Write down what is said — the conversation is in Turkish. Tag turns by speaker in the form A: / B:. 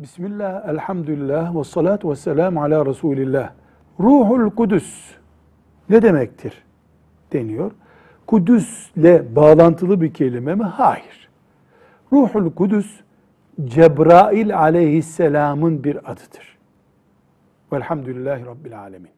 A: Bismillah, elhamdülillah, ve salatu ve selamu ala Resulillah. Ruhul Kudüs ne demektir deniyor. Kudüs'le bağlantılı bir kelime mi? Hayır. Ruhul Kudüs Cebrail aleyhisselamın bir adıdır. Velhamdülillahi Rabbil alemin.